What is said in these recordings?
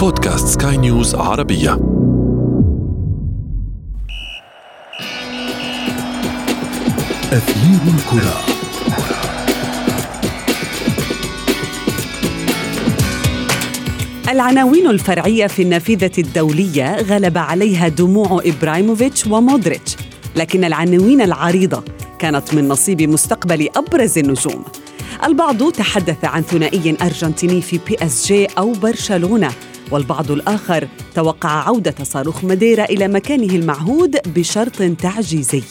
بودكاست سكاي نيوز عربية. أثير الكرة. العناوين الفرعية في النافذة الدولية غلب عليها دموع إبرايموفيتش ومودريتش لكن العناوين العريضة كانت من نصيب مستقبل أبرز النجوم. البعض تحدث عن ثنائي أرجنتيني في PSG أو برشلونة والبعض الآخر توقع عودة صاروخ ماديرا إلى مكانه المعهود بشرط تعجيزي.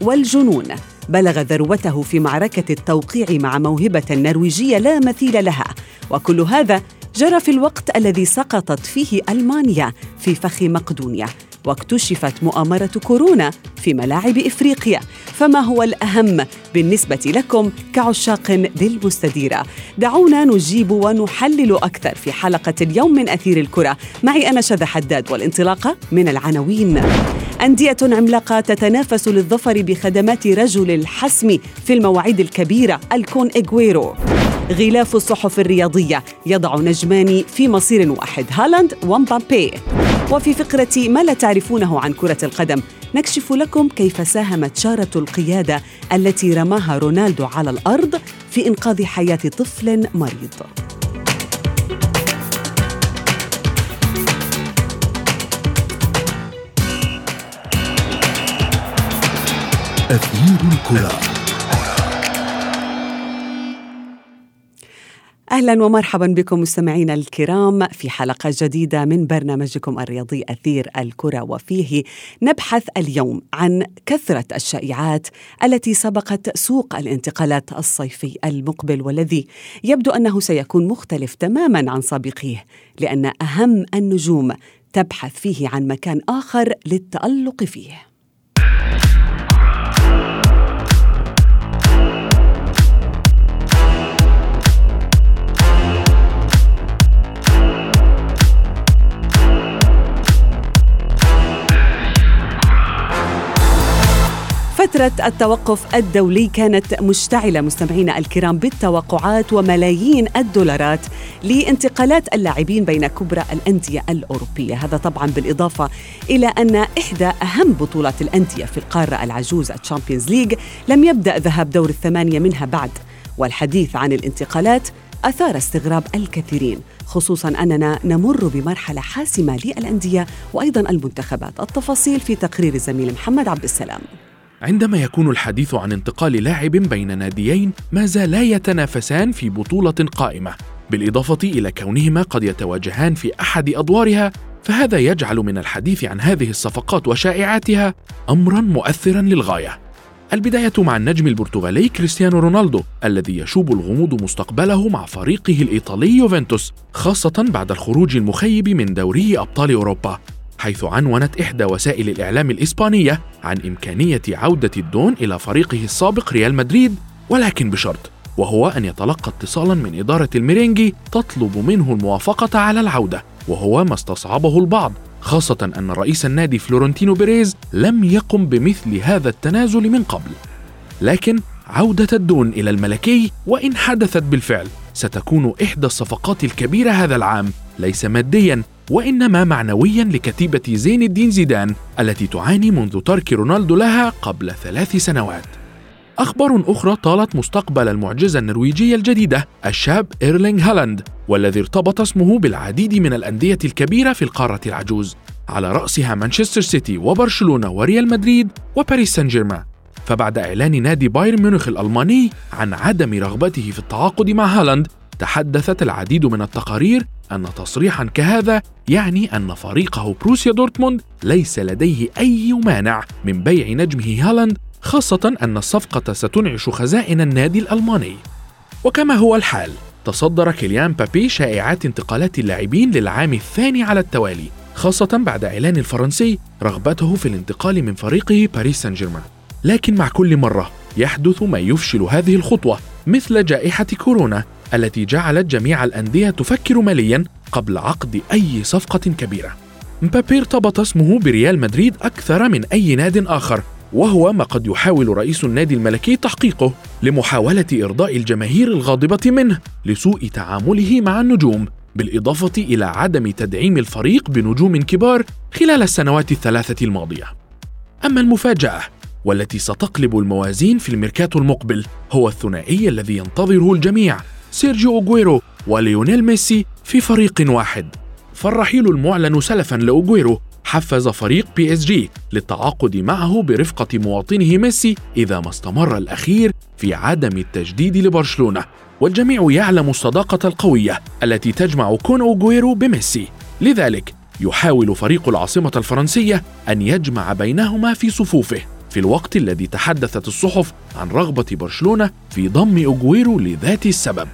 والجنون بلغ ذروته في معركة التوقيع مع موهبة نرويجية لا مثيل لها. وكل هذا جرى في الوقت الذي سقطت فيه ألمانيا في فخ مقدونيا. واكتشفت مؤامرة كورونا في ملاعب إفريقيا فما هو الأهم بالنسبة لكم كعشاق للمستديرة؟ دعونا نجيب ونحلل أكثر في حلقة اليوم من أثير الكرة. معي أنا شذى حداد والانطلاقة من العناوين. أندية عملاقة تتنافس للظفر بخدمات رجل الحسم في المواعيد الكبيرة الكون إغويرو. غلاف الصحف الرياضية يضع نجمان في مصير واحد هالاند ومبابي. وفي فقرة ما لا تعرفونه عن كرة القدم نكشف لكم كيف ساهمت شارة القيادة التي رماها رونالدو على الأرض في إنقاذ حياة طفل مريض. أثير الكرة. أهلا ومرحبا بكم مستمعينا الكرام في حلقة جديدة من برنامجكم الرياضي أثير الكرة وفيه نبحث اليوم عن كثرة الشائعات التي سبقت سوق الانتقالات الصيفي المقبل والذي يبدو أنه سيكون مختلف تماما عن سابقيه لأن أهم النجوم تبحث فيه عن مكان آخر للتألق فيه. فترة التوقف الدولي كانت مشتعلة مستمعينا الكرام بالتوقعات وملايين الدولارات لانتقالات اللاعبين بين كبرى الأندية الأوروبية. هذا طبعا بالإضافة إلى أن إحدى أهم بطولات الأندية في القارة العجوز ال Champions League لم يبدأ ذهاب دور الثمانية منها بعد والحديث عن الانتقالات أثار استغراب الكثيرين خصوصا أننا نمر بمرحلة حاسمة للأندية وأيضا المنتخبات. التفاصيل في تقرير الزميل محمد عبد السلام. عندما يكون الحديث عن انتقال لاعب بين ناديين ما زالا يتنافسان في بطولة قائمة، بالإضافة إلى كونهما قد يتواجهان في أحد أدوارها، فهذا يجعل من الحديث عن هذه الصفقات وشائعاتها أمرا مؤثرا للغاية. البداية مع النجم البرتغالي كريستيانو رونالدو الذي يشوب الغموض مستقبله مع فريقه الإيطالي يوفنتوس خاصة بعد الخروج المخيب من دوري أبطال أوروبا حيث عنونت إحدى وسائل الإعلام الإسبانية عن إمكانية عودة الدون إلى فريقه السابق ريال مدريد ولكن بشرط وهو أن يتلقى اتصالا من إدارة الميرينجي تطلب منه الموافقة على العودة وهو ما استصعبه البعض خاصة أن رئيس النادي فلورنتينو بيريز لم يقم بمثل هذا التنازل من قبل. لكن عودة الدون إلى الملكي وإن حدثت بالفعل ستكون إحدى الصفقات الكبيرة هذا العام ليس ماديا وإنما معنويا لكتيبة زين الدين زيدان التي تعاني منذ ترك رونالدو لها قبل ثلاث سنوات. أخبار أخرى طالت مستقبل المعجزة النرويجية الجديدة الشاب إيرلينغ هالاند والذي ارتبط اسمه بالعديد من الأندية الكبيرة في القارة العجوز على رأسها مانشستر سيتي وبرشلونة وريال مدريد وباريس سان جيرمان فبعد إعلان نادي بايرن ميونخ الألماني عن عدم رغبته في التعاقد مع هالاند تحدثت العديد من التقارير أن تصريحا كهذا يعني أن فريقه بروسيا دورتموند ليس لديه أي مانع من بيع نجمه هالاند خاصة أن الصفقة ستنعش خزائن النادي الألماني. وكما هو الحال تصدر كيليان مبابي شائعات انتقالات اللاعبين للعام الثاني على التوالي خاصة بعد إعلان الفرنسي رغبته في الانتقال من فريقه باريس سان جيرمان. لكن مع كل مرة يحدث ما يفشل هذه الخطوة مثل جائحة كورونا التي جعلت جميع الأندية تفكر ماليا قبل عقد أي صفقة كبيرة. مبابي ارتبط اسمه بريال مدريد أكثر من أي ناد آخر وهو ما قد يحاول رئيس النادي الملكي تحقيقه لمحاولة إرضاء الجماهير الغاضبة منه لسوء تعامله مع النجوم بالإضافة إلى عدم تدعيم الفريق بنجوم كبار خلال السنوات الثلاثة الماضية أما المفاجأة والتي ستقلب الموازين في الميركاتو المقبل هو الثنائي الذي ينتظره الجميع سيرجيو أوغويرو وليونيل ميسي في فريق واحد. فالرحيل المعلن سلفا لأوغويرو حفز فريق PSG للتعاقد معه برفقة مواطنه ميسي إذا ما استمر الأخير في عدم التجديد لبرشلونة. والجميع يعلم الصداقة القوية التي تجمع كون أوغويرو بميسي. لذلك يحاول فريق العاصمة الفرنسية أن يجمع بينهما في صفوفه. في الوقت الذي تحدثت الصحف عن رغبة برشلونة في ضم أوغويرو لذات السبب.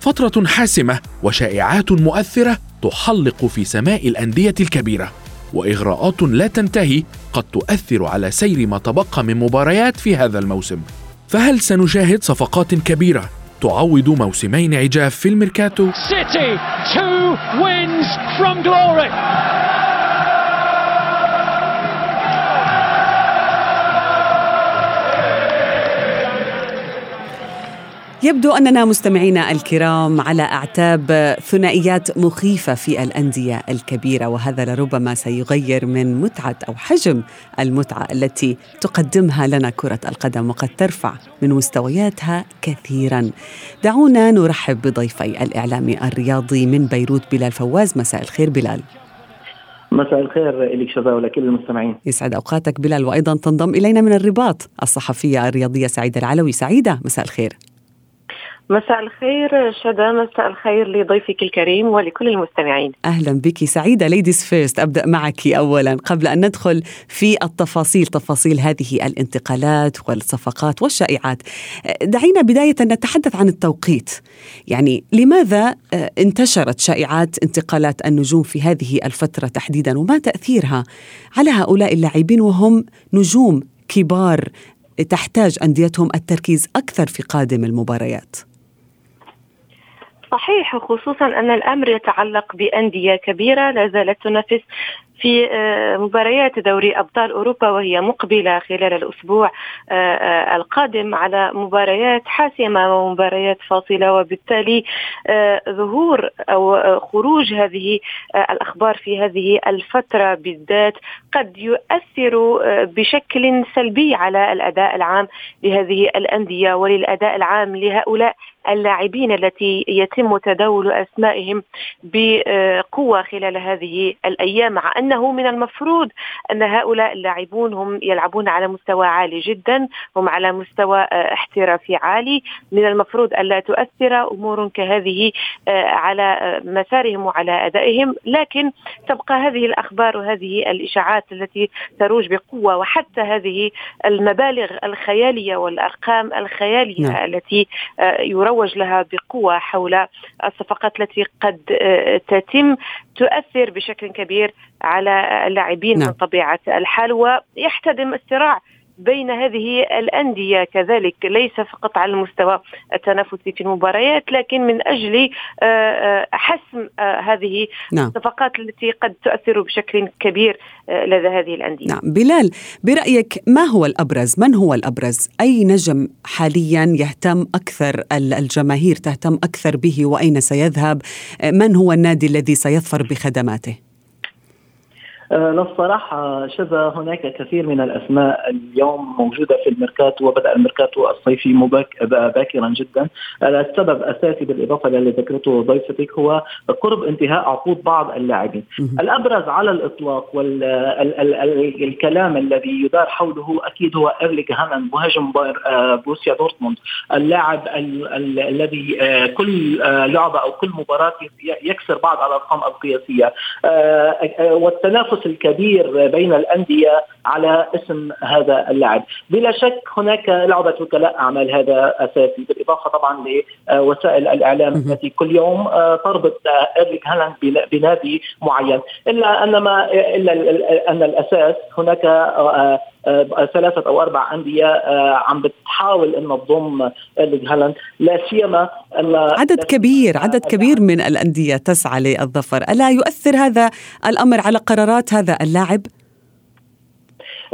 فترة حاسمة وشائعات مؤثرة تحلق في سماء الأندية الكبيرة وإغراءات لا تنتهي قد تؤثر على سير ما تبقى من مباريات في هذا الموسم. فهل سنشاهد صفقات كبيرة تعوض موسمين عجاف في الميركاتو؟ City, two wins from glory. يبدو أننا مستمعينا الكرام على أعتاب ثنائيات مخيفة في الأندية الكبيرة وهذا لربما سيغير من متعة أو حجم المتعة التي تقدمها لنا كرة القدم وقد ترفع من مستوياتها كثيرا. دعونا نرحب بضيفي الإعلامي الرياضي من بيروت بلال فواز مساء الخير بلال. مساء الخير لك شذا ولكل المستمعين يسعد أوقاتك بلال وأيضا تنضم إلينا من الرباط الصحفية الرياضية سعيدة العلوي سعيدة مساء الخير مساء الخير شذا مساء الخير لضيفك الكريم ولكل المستمعين. أهلا بك. سعيدة ladies first أبدأ معك اولا. قبل أن ندخل في التفاصيل تفاصيل هذه الانتقالات والصفقات والشائعات دعينا بداية نتحدث عن التوقيت. يعني لماذا انتشرت شائعات انتقالات النجوم في هذه الفترة تحديدا؟ وما تأثيرها على هؤلاء اللاعبين؟ وهم نجوم كبار تحتاج أنديتهم التركيز أكثر في قادم المباريات. صحيح خصوصا أن الأمر يتعلق بأندية كبيرة لا زالت تنافس في آه، مباريات دوري أبطال أوروبا وهي مقبلة خلال الأسبوع آه، آه، القادم على مباريات حاسمة ومباريات فاصلة وبالتالي ظهور أو خروج هذه الأخبار في هذه الفترة بالذات قد يؤثر بشكل سلبي على الأداء العام لهذه الأندية وللأداء العام لهؤلاء اللاعبين التي يتم تداول أسمائهم بقوة خلال هذه الأيام مع أنه من المفروض أن هؤلاء اللاعبون هم يلعبون على مستوى عالي جدا هم على مستوى احترافي عالي من المفروض الا تؤثر أمور كهذه على مسارهم وعلى أدائهم لكن تبقى هذه الأخبار وهذه الإشاعات التي تروج بقوة وحتى هذه المبالغ الخيالية والأرقام الخيالية نعم. التي يروج يروج لها بقوة حول الصفقات التي قد آه، تتم تؤثر بشكل كبير على اللاعبين نعم. من طبيعة الحال ويحتدم الصراع بين هذه الأندية. كذلك ليس فقط على المستوى التنافسي في المباريات لكن من أجل آه، آه، حسم آه، هذه نعم. الصفقات التي قد تؤثر بشكل كبير لدى هذه الأندية. نعم. بلال برأيك ما هو الأبرز؟ من هو الأبرز؟ أي نجم حاليا يهتم أكثر الجماهير تهتم أكثر به وأين سيذهب؟ من هو النادي الذي سيظفر بخدماته؟ للصراحة آه، شذا هناك كثير من الأسماء اليوم موجودة في الميركاتو وبدأ الميركاتو الصيفي مبك... باكرا جدا. السبب أساسي بالإضافة للي ذكرته ضيفتك هو قرب انتهاء عقود بعض اللاعبين. الأبرز على الإطلاق والكلام الذي يدار حوله أكيد هو إيرلينغ هالاند مهاجم آه، بروسيا دورتموند. اللاعب الذي آه، كل لعبة أو كل مباراة يكسر بعض الأرقام القياسية. والتنافس التنافس الكبير بين الأندية على اسم هذا اللاعب. بلا شك هناك لعبة وكلاء أعمال هذا اساسي بالإضافة طبعا لوسائل الإعلام التي كل يوم آه، تربط ايرليك هالاند بنادي معين. إلا ان ما الا أن الأساس هناك آه، آه، ثلاثة أو أربع أندية عم بتحاول أن تضم إيرلينغ هالاند لا سيما أن عدد كبير عدد كبير من الأندية تسعى للظفر ألا يؤثر هذا الأمر على قرارات هذا اللاعب؟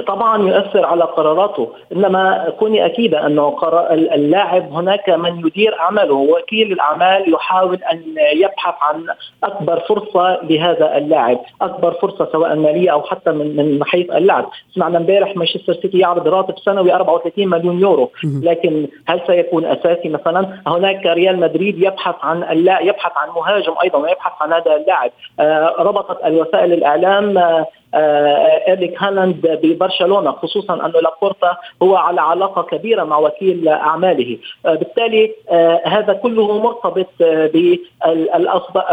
طبعا يؤثر على قراراته إنما كوني اكيده انه اللاعب هناك من يدير اعماله وكيل الأعمال يحاول أن يبحث عن أكبر فرصة لهذا اللاعب أكبر فرصة سواء مالية أو حتى من من حيث اللعب. سمعنا امبارح مانشستر سيتي يعرض راتب سنوي 34 مليون يورو لكن هل سيكون أساسي مثلا؟ هناك ريال مدريد يبحث عن اللا يبحث عن مهاجم أيضا ويبحث عن هذا اللاعب. آه، ربطت الوسائل الإعلام آه، آه، إيريك هالاند ببرشلونة خصوصا أنه لابورتا هو على علاقة كبيرة مع وكيل أعماله. آه، بالتالي آه، هذا كله مرتبط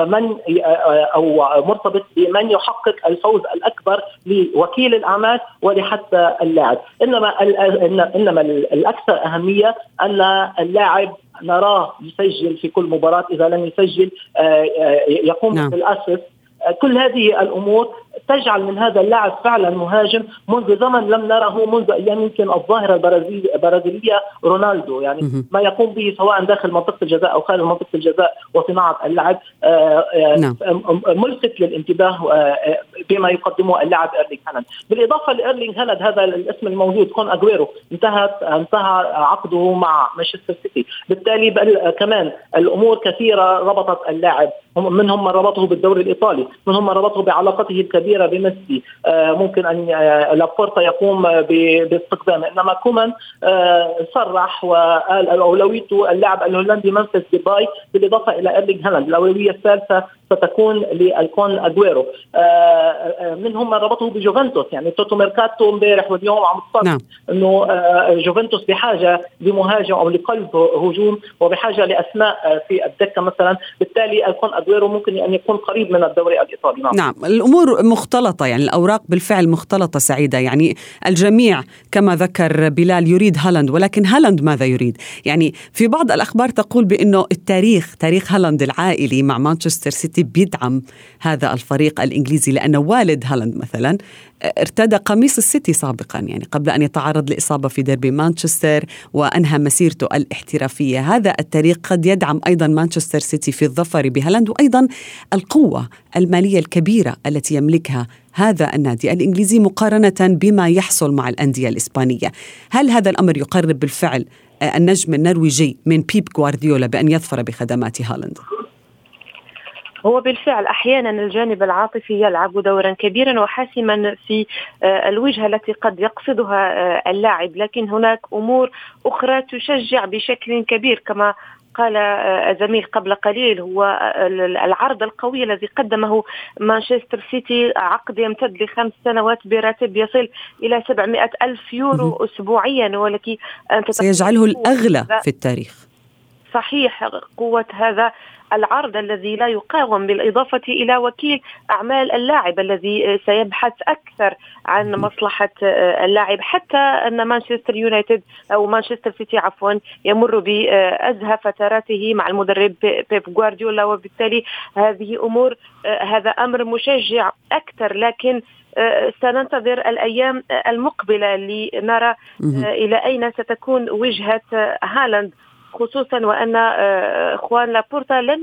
من أو مرتبط بمن يحقق الفوز الأكبر لوكيل الأعمال ولحتى اللاعب. إنما إنما الأكثر أهمية أن اللاعب نراه يسجل في كل مباراة إذا لم يسجل يقوم نعم. بالاسس كل هذه الأمور تجعل من هذا اللاعب فعلا مهاجم منذ زمن لم نره منذ أيام يمكن الظاهرة البرازيلية رونالدو. يعني ما يقوم به سواء داخل منطقة الجزاء أو خارج منطقة الجزاء وصناعة اللعب آه، آه، نعم. ملفت للانتباه آه، بما يقدمه اللاعب إيرلينغ هالاند. بالإضافة لإيرلينغ هالاند هذا الاسم الموجود كون اجويرو انتهت انتهى عقده مع مانشستر سيتي. بالتالي كمان الأمور كثيرة ربطت اللاعب منهم من ربطه بالدوري الإيطالي منهم من ربطه بعلاقته الكبيرة بميسي. آه، ممكن أن آه، لابورتا يقوم باستقدامه. إنما كومان آه، صرح وقال اولويته اللاعب الهولندي ممفيس ديباي بالإضافة إلى إيرلينغ هالاند. الأولوية الثالثة ستكون للكون أجويرو. منهم من ربطه بجوفنتوس يعني توتو ميركاتو امبارح واليوم عم تصرح نعم. إنه جوفنتوس بحاجة لمهاجم أو لقلب هجوم وبحاجة لأسماء في الدكة مثلا. بالتالي الكون أجويرو ممكن أن يكون قريب من الدوري الإيطالي. نعم. نعم. الأمور مختلطة يعني الأوراق بالفعل مختلطة سعيدة. يعني الجميع كما ذكر بلال يريد هالاند ولكن هالاند ماذا يريد؟ يعني في بعض الأخبار تقول بأنه التاريخ تاريخ هالاند العائلي مع مانشستر سيتي بيدعم هذا الفريق الإنجليزي لأن والد هالاند مثلا ارتدى قميص السيتي سابقا يعني قبل أن يتعرض لإصابة في ديربي مانشستر وأنهى مسيرته الاحترافية. هذا التاريخ قد يدعم أيضا مانشستر سيتي في الظفر بهالاند وأيضا القوة المالية الكبيرة التي يملكها هذا النادي الإنجليزي مقارنة بما يحصل مع الأندية الإسبانية. هل هذا الأمر يقرب بالفعل النجم النرويجي من بيب غوارديولا بأن يظفر بخدمات هالاند؟ هو بالفعل أحيانا الجانب العاطفي يلعب دورا كبيرا وحاسما في آه، الوجهة التي قد يقصدها آه، اللاعب. لكن هناك أمور أخرى تشجع بشكل كبير كما قال آه، زميل قبل قليل هو العرض القوي الذي قدمه مانشستر سيتي عقد يمتد لخمس سنوات براتب يصل إلى 700 ألف يورو أسبوعيا ولكن سيجعله الأغلى في التاريخ. صحيح قوة هذا العرض الذي لا يقاوم بالإضافة إلى وكيل أعمال اللاعب الذي سيبحث أكثر عن مصلحة اللاعب. حتى أن مانشستر يونايتد أو مانشستر سيتي عفوا يمر بأزهى فتراته مع المدرب بيب جوارديولا وبالتالي هذه أمور هذا أمر مشجع أكثر. لكن سننتظر الأيام المقبلة لنرى إلى أين ستكون وجهة هالاند. خصوصا وأن آه، خوان لابورتا لن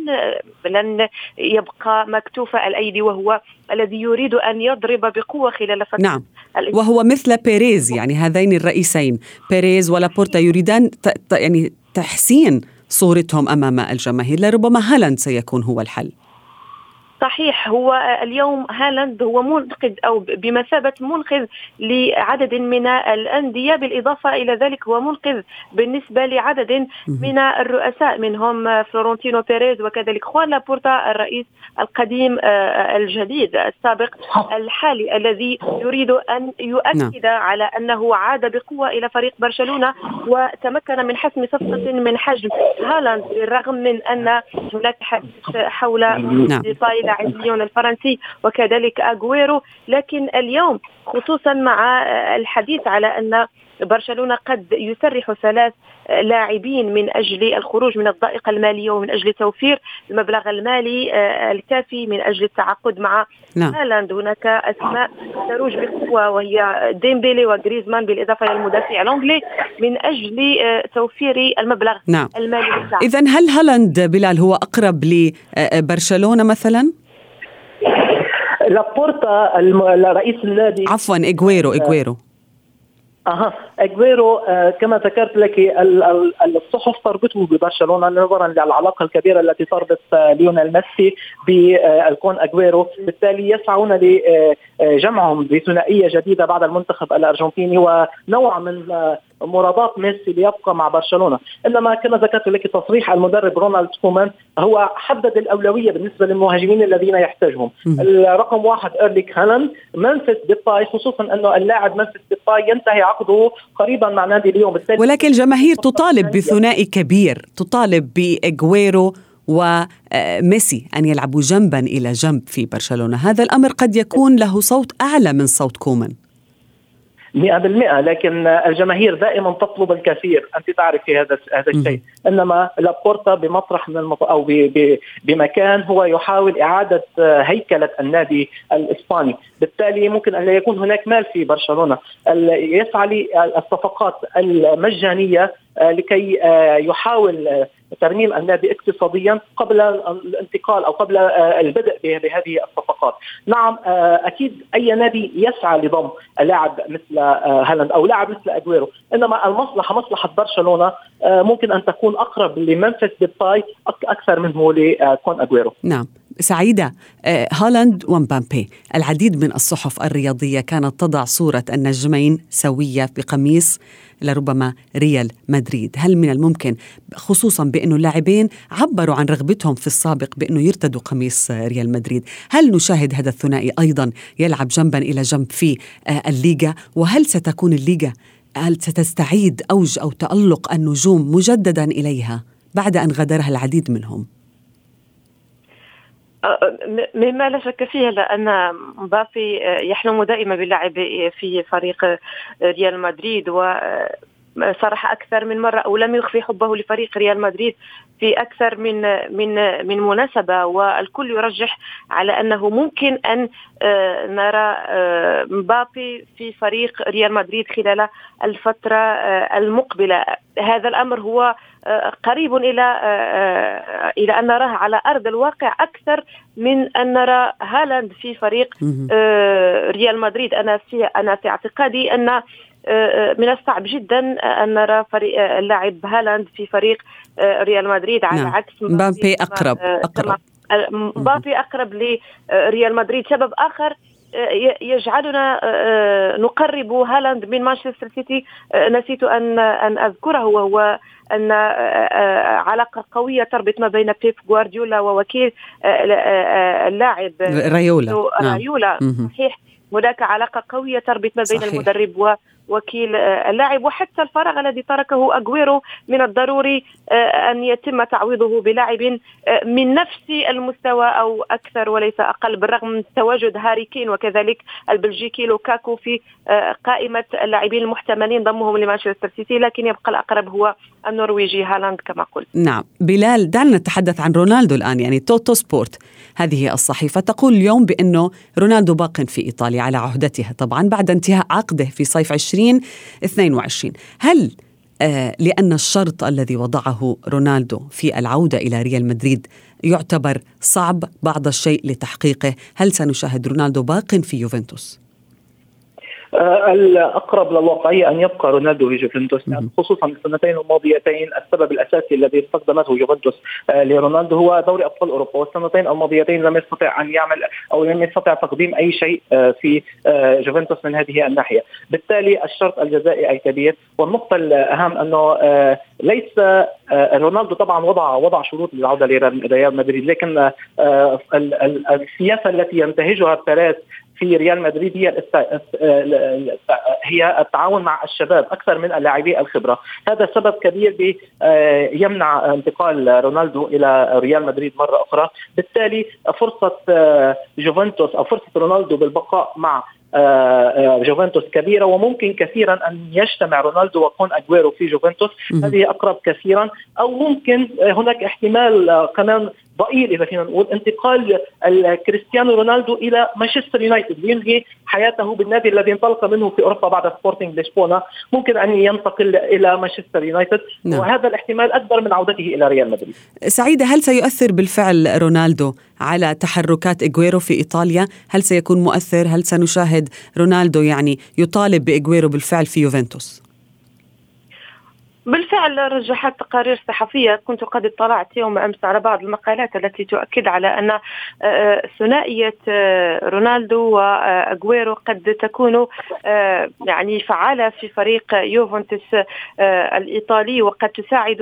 لن يبقى مكتوف الأيدي وهو الذي يريد أن يضرب بقوة خلال فترة نعم. وهو مثل بيريز يعني هذين الرئيسين. بيريز ولابورتا يريدان يعني تحسين صورتهم أمام الجماهير لربما هالاند سيكون هو الحل. صحيح هو اليوم هالاند هو منقذ أو بمثابة منقذ لعدد من الأندية بالإضافة إلى ذلك هو منقذ بالنسبة لعدد من الرؤساء منهم فلورنتينو بيريز وكذلك خوان لابورتا الرئيس القديم آه، الجديد السابق الحالي الذي يريد أن يؤكد نعم. على أنه عاد بقوة إلى فريق برشلونة وتمكن من حسم صفقة من حجم هالاند بالرغم من أن هناك حديث حول نعم. لاعب ليون الفرنسي وكذلك أغويرو لكن اليوم خصوصا مع الحديث على أن برشلونة قد يسرح ثلاث لاعبين من أجل الخروج من الضائقة المالية ومن أجل توفير المبلغ المالي الكافي من أجل التعاقد مع نعم. هالاند هناك أسماء تروج بقوة وهي ديمبيلي وغريزمان بالإضافة إلى المدافع أومتيتي من أجل توفير المبلغ نعم. المالي اذا هل هالاند بلال هو أقرب لبرشلونة مثلا؟ لابورتا رئيس النادي. عفوا إجويرو إجويرو. أها. إجويرو آه كما ذكرت لك الصحف تربطه ببرشلونة نظرا للعلاقة الكبيرة التي تربط آه ليونيل ميسي بالكون إجويرو. بالتالي يسعون لجمعهم بثنائية جديدة بعد المنتخب الأرجنتيني ونوع من آه مراضاة ميسي ليبقى مع برشلونة، إنما كما ذكرت لك تصريح المدرب رونالد كومان هو حدد الأولوية بالنسبة للمهاجمين الذين يحتاجهم، الرقم واحد ايرلينغ هالاند، ممفيس ديباي خصوصا إنه اللاعب ممفيس ديباي ينتهي عقده قريبا مع نادي اليوم بالتالي ولكن الجماهير تطالب بثنائي كبير، تطالب بإجويرو وميسي أن يلعبوا جنبا إلى جنب في برشلونة. هذا الأمر قد يكون له صوت أعلى من صوت كومان. 100% لكن الجماهير دائما تطلب الكثير. أنت تعرفي هذا هذا الشيء. إنما لابورتا بمطرح من المط... أو ب... ب... بمكان هو يحاول إعادة هيكلة النادي الإسباني. بالتالي ممكن أن لا يكون هناك مال في برشلونة. يسعى للصفقات المجانية آه، لكي آه، يحاول آه، ترميم النادي اقتصاديا قبل الانتقال أو قبل البدء بهذه الصفقات. نعم أكيد أي نادي يسعى لضم لاعب مثل هالاند أو لاعب مثل أجويرو، إنما المصلحة مصلحة برشلونة ممكن أن تكون أقرب لممفيس ديباي أكثر منه للكون أجويرو. نعم. سعيدة. هالاند ومبابي العديد من الصحف الرياضية كانت تضع صورة النجمين سوية بقميص لربما ريال مدريد. هل من الممكن خصوصا بأنه اللاعبين عبروا عن رغبتهم في السابق بأنه يرتدوا قميص ريال مدريد؟ هل نشاهد هذا الثنائي أيضا يلعب جنبا إلى جنب في آه، الليغا؟ وهل ستكون الليغا هل ستستعيد أوج أو تألق النجوم مجددا إليها بعد أن غادرها العديد منهم؟ مما لا شك فيه لأن مبابي يحلم دائما باللعب في فريق ريال مدريد و صرح أكثر من مرة أو لم يخفي حبه لفريق ريال مدريد في أكثر من من من مناسبة. والكل يرجح على أنه ممكن أن آه، نرى آه، مبابي في فريق ريال مدريد خلال الفترة آه، المقبلة. هذا الأمر هو قريب إلى إلى أن نراه على أرض الواقع أكثر من أن نرى هالاند في فريق ريال مدريد. أنا في أنا في اعتقادي أن من الصعب جدا أن نرى فريق اللاعب هالاند في فريق ريال مدريد. على نعم. عكس مبابي أقرب أقرب. مبابي أقرب لريال مدريد. سبب آخر يجعلنا نقرب هالاند من مانشستر سيتي. نسيت أن أن أذكره وهو أن علاقة قوية تربط ما بين بيب غوارديولا ووكيل اللاعب. رايولا رايولا نعم. صحيح. هناك علاقة قوية تربط ما بين صحيح. المدرب وكيل آه، اللاعب وحتى الفراغ الذي تركه اجويرو من الضروري آه، أن يتم تعويضه بلاعب آه، من نفس المستوى أو أكثر وليس أقل بالرغم من تواجد هاري كين وكذلك البلجيكي لوكاكو في قائمة اللاعبين المحتملين ضمهم لمانشستر سيتي لكن يبقى الأقرب هو النرويجي هالاند كما قلت. نعم، بلال دعنا نتحدث عن رونالدو الآن يعني توتو سبورت. هذه الصحيفة تقول اليوم بأنه رونالدو باق في إيطاليا على عهدتها طبعا بعد انتهاء عقده في صيف 2022 هل آه لأن الشرط الذي وضعه رونالدو في العودة إلى ريال مدريد يعتبر صعب بعض الشيء لتحقيقه هل سنشاهد رونالدو باق في يوفنتوس؟ آه، الأقرب للواقعية أن يبقى رونالدو في يوفنتوس خصوصا السنتين الماضيتين السبب الأساسي الذي استخدمته يوفنتوس آه، لرونالدو هو دوري أبطال أوروبا والسنتين الماضيتين لم يستطع أن يعمل أو لم يستطع تقديم أي شيء آه، في يوفنتوس من هذه الناحية، بالتالي الشرط الجزائي الكبير والنقطة الأهم أنه ليس رونالدو طبعا وضع وضع شروط للعودة لريال مدريد لكن السياسة التي ينتهجها بيريز في ريال مدريد هي هي التعاون مع الشباب أكثر من اللاعبي الخبرة، هذا سبب كبير آه، يمنع انتقال رونالدو إلى ريال مدريد مرة أخرى، بالتالي فرصة آه، جوفنتوس أو فرصة رونالدو بالبقاء مع آه، جوفنتوس كبيرة وممكن كثيرا أن يجتمع رونالدو والكون أجويرو في جوفنتوس. هذه أقرب كثيرا. أو ممكن هناك احتمال كمان ضئيل إذا فينا نقول انتقال كريستيانو رونالدو إلى مانشستر يونايتد لينهي حياته بالنادي الذي انطلق منه في أوروبا بعد سبورتنج لشبونة. ممكن أن ينتقل إلى مانشستر يونايتد نعم. وهذا الاحتمال أكبر من عودته إلى ريال مدريد. سعيده هل سيؤثر بالفعل رونالدو على تحركات إغويرو في إيطاليا؟ هل سيكون مؤثر؟ هل سنشاهد رونالدو يعني يطالب بإغويرو بالفعل في يوفنتوس؟ بالفعل رجحت تقارير صحفية كنت قد اطلعت يوم أمس على بعض المقالات التي تؤكد على أن آه، آه، ثنائية آه، رونالدو واغويرو قد تكون يعني فعالة في فريق يوفنتوس الإيطالي وقد تساعد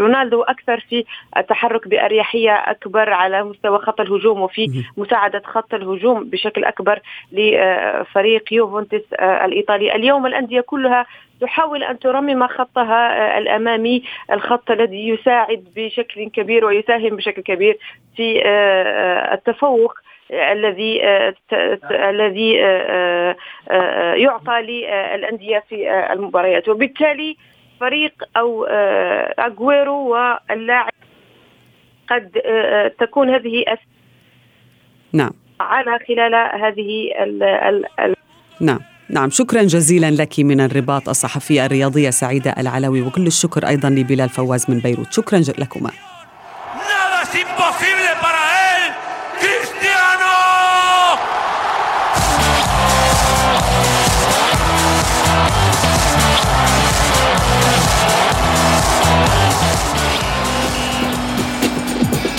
رونالدو أكثر في التحرك بأريحية أكبر على مستوى خط الهجوم وفي مساعدة خط الهجوم بشكل أكبر لفريق يوفنتوس الإيطالي. اليوم الأندية كلها تحاول أن ترمم خطها آه، الأمامي الخط الذي يساعد بشكل كبير ويساهم بشكل كبير في آه، آه، التفوق الذي الذي يعطى للأندية في المباريات. وبالتالي فريق أو اغويرو واللاعب قد تكون هذه نعم. على خلال هذه ال ال نعم. نعم شكرا جزيلا لك من الرباط الصحفية الرياضية سعيدة العلوي وكل الشكر أيضا لبلال فواز من بيروت. شكرا لكما.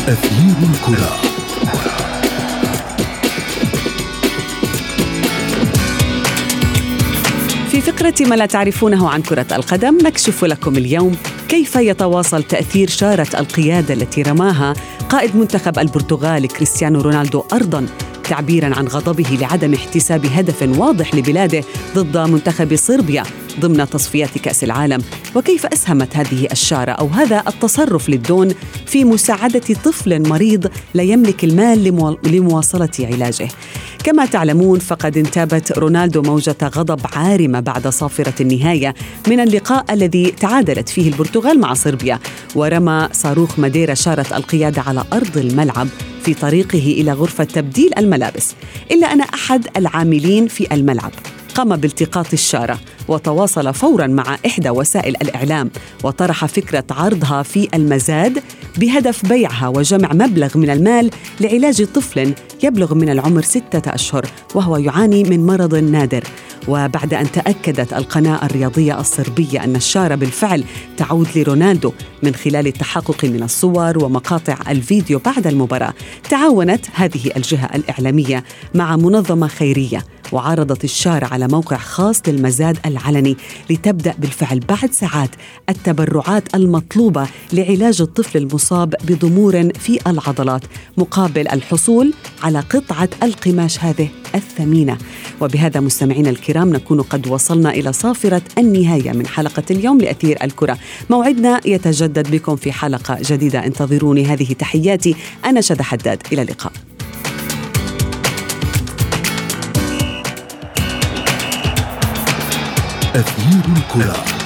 أثير الكرة. فقرة ما لا تعرفونه عن كرة القدم نكشف لكم اليوم كيف يتواصل تأثير شارة القيادة التي رماها قائد منتخب البرتغال كريستيانو رونالدو أرضاً تعبيرا عن غضبه لعدم احتساب هدف واضح لبلاده ضد منتخب صربيا ضمن تصفيات كأس العالم. وكيف أسهمت هذه الشارة أو هذا التصرف للدون في مساعدة طفل مريض لا يملك المال لمواصلة علاجه؟ كما تعلمون فقد انتابت رونالدو موجة غضب عارمة بعد صافرة النهاية من اللقاء الذي تعادلت فيه البرتغال مع صربيا ورمى صاروخ ماديرا شارة القيادة على أرض الملعب في طريقه إلى غرفة تبديل الملابس. إلا أن أحد العاملين في الملعب قام بالتقاط الشارة وتواصل فورا مع إحدى وسائل الإعلام وطرح فكرة عرضها في المزاد بهدف بيعها وجمع مبلغ من المال لعلاج طفل يبلغ من العمر ستة أشهر وهو يعاني من مرض نادر. وبعد أن تأكدت القناة الرياضية الصربية أن الشارة بالفعل تعود لرونالدو من خلال التحقق من الصور ومقاطع الفيديو بعد المباراة تعاونت هذه الجهة الإعلامية مع منظمة خيرية. وعرضت الشارع على موقع خاص للمزاد العلني لتبدأ بالفعل بعد ساعات التبرعات المطلوبة لعلاج الطفل المصاب بضمور في العضلات مقابل الحصول على قطعة القماش هذه الثمينة. وبهذا مستمعينا الكرام نكون قد وصلنا إلى صافرة النهاية من حلقة اليوم لأثير الكرة. موعدنا يتجدد بكم في حلقة جديدة. انتظروني هذه تحياتي. أنا شد حداد. إلى اللقاء. أثير الكرة.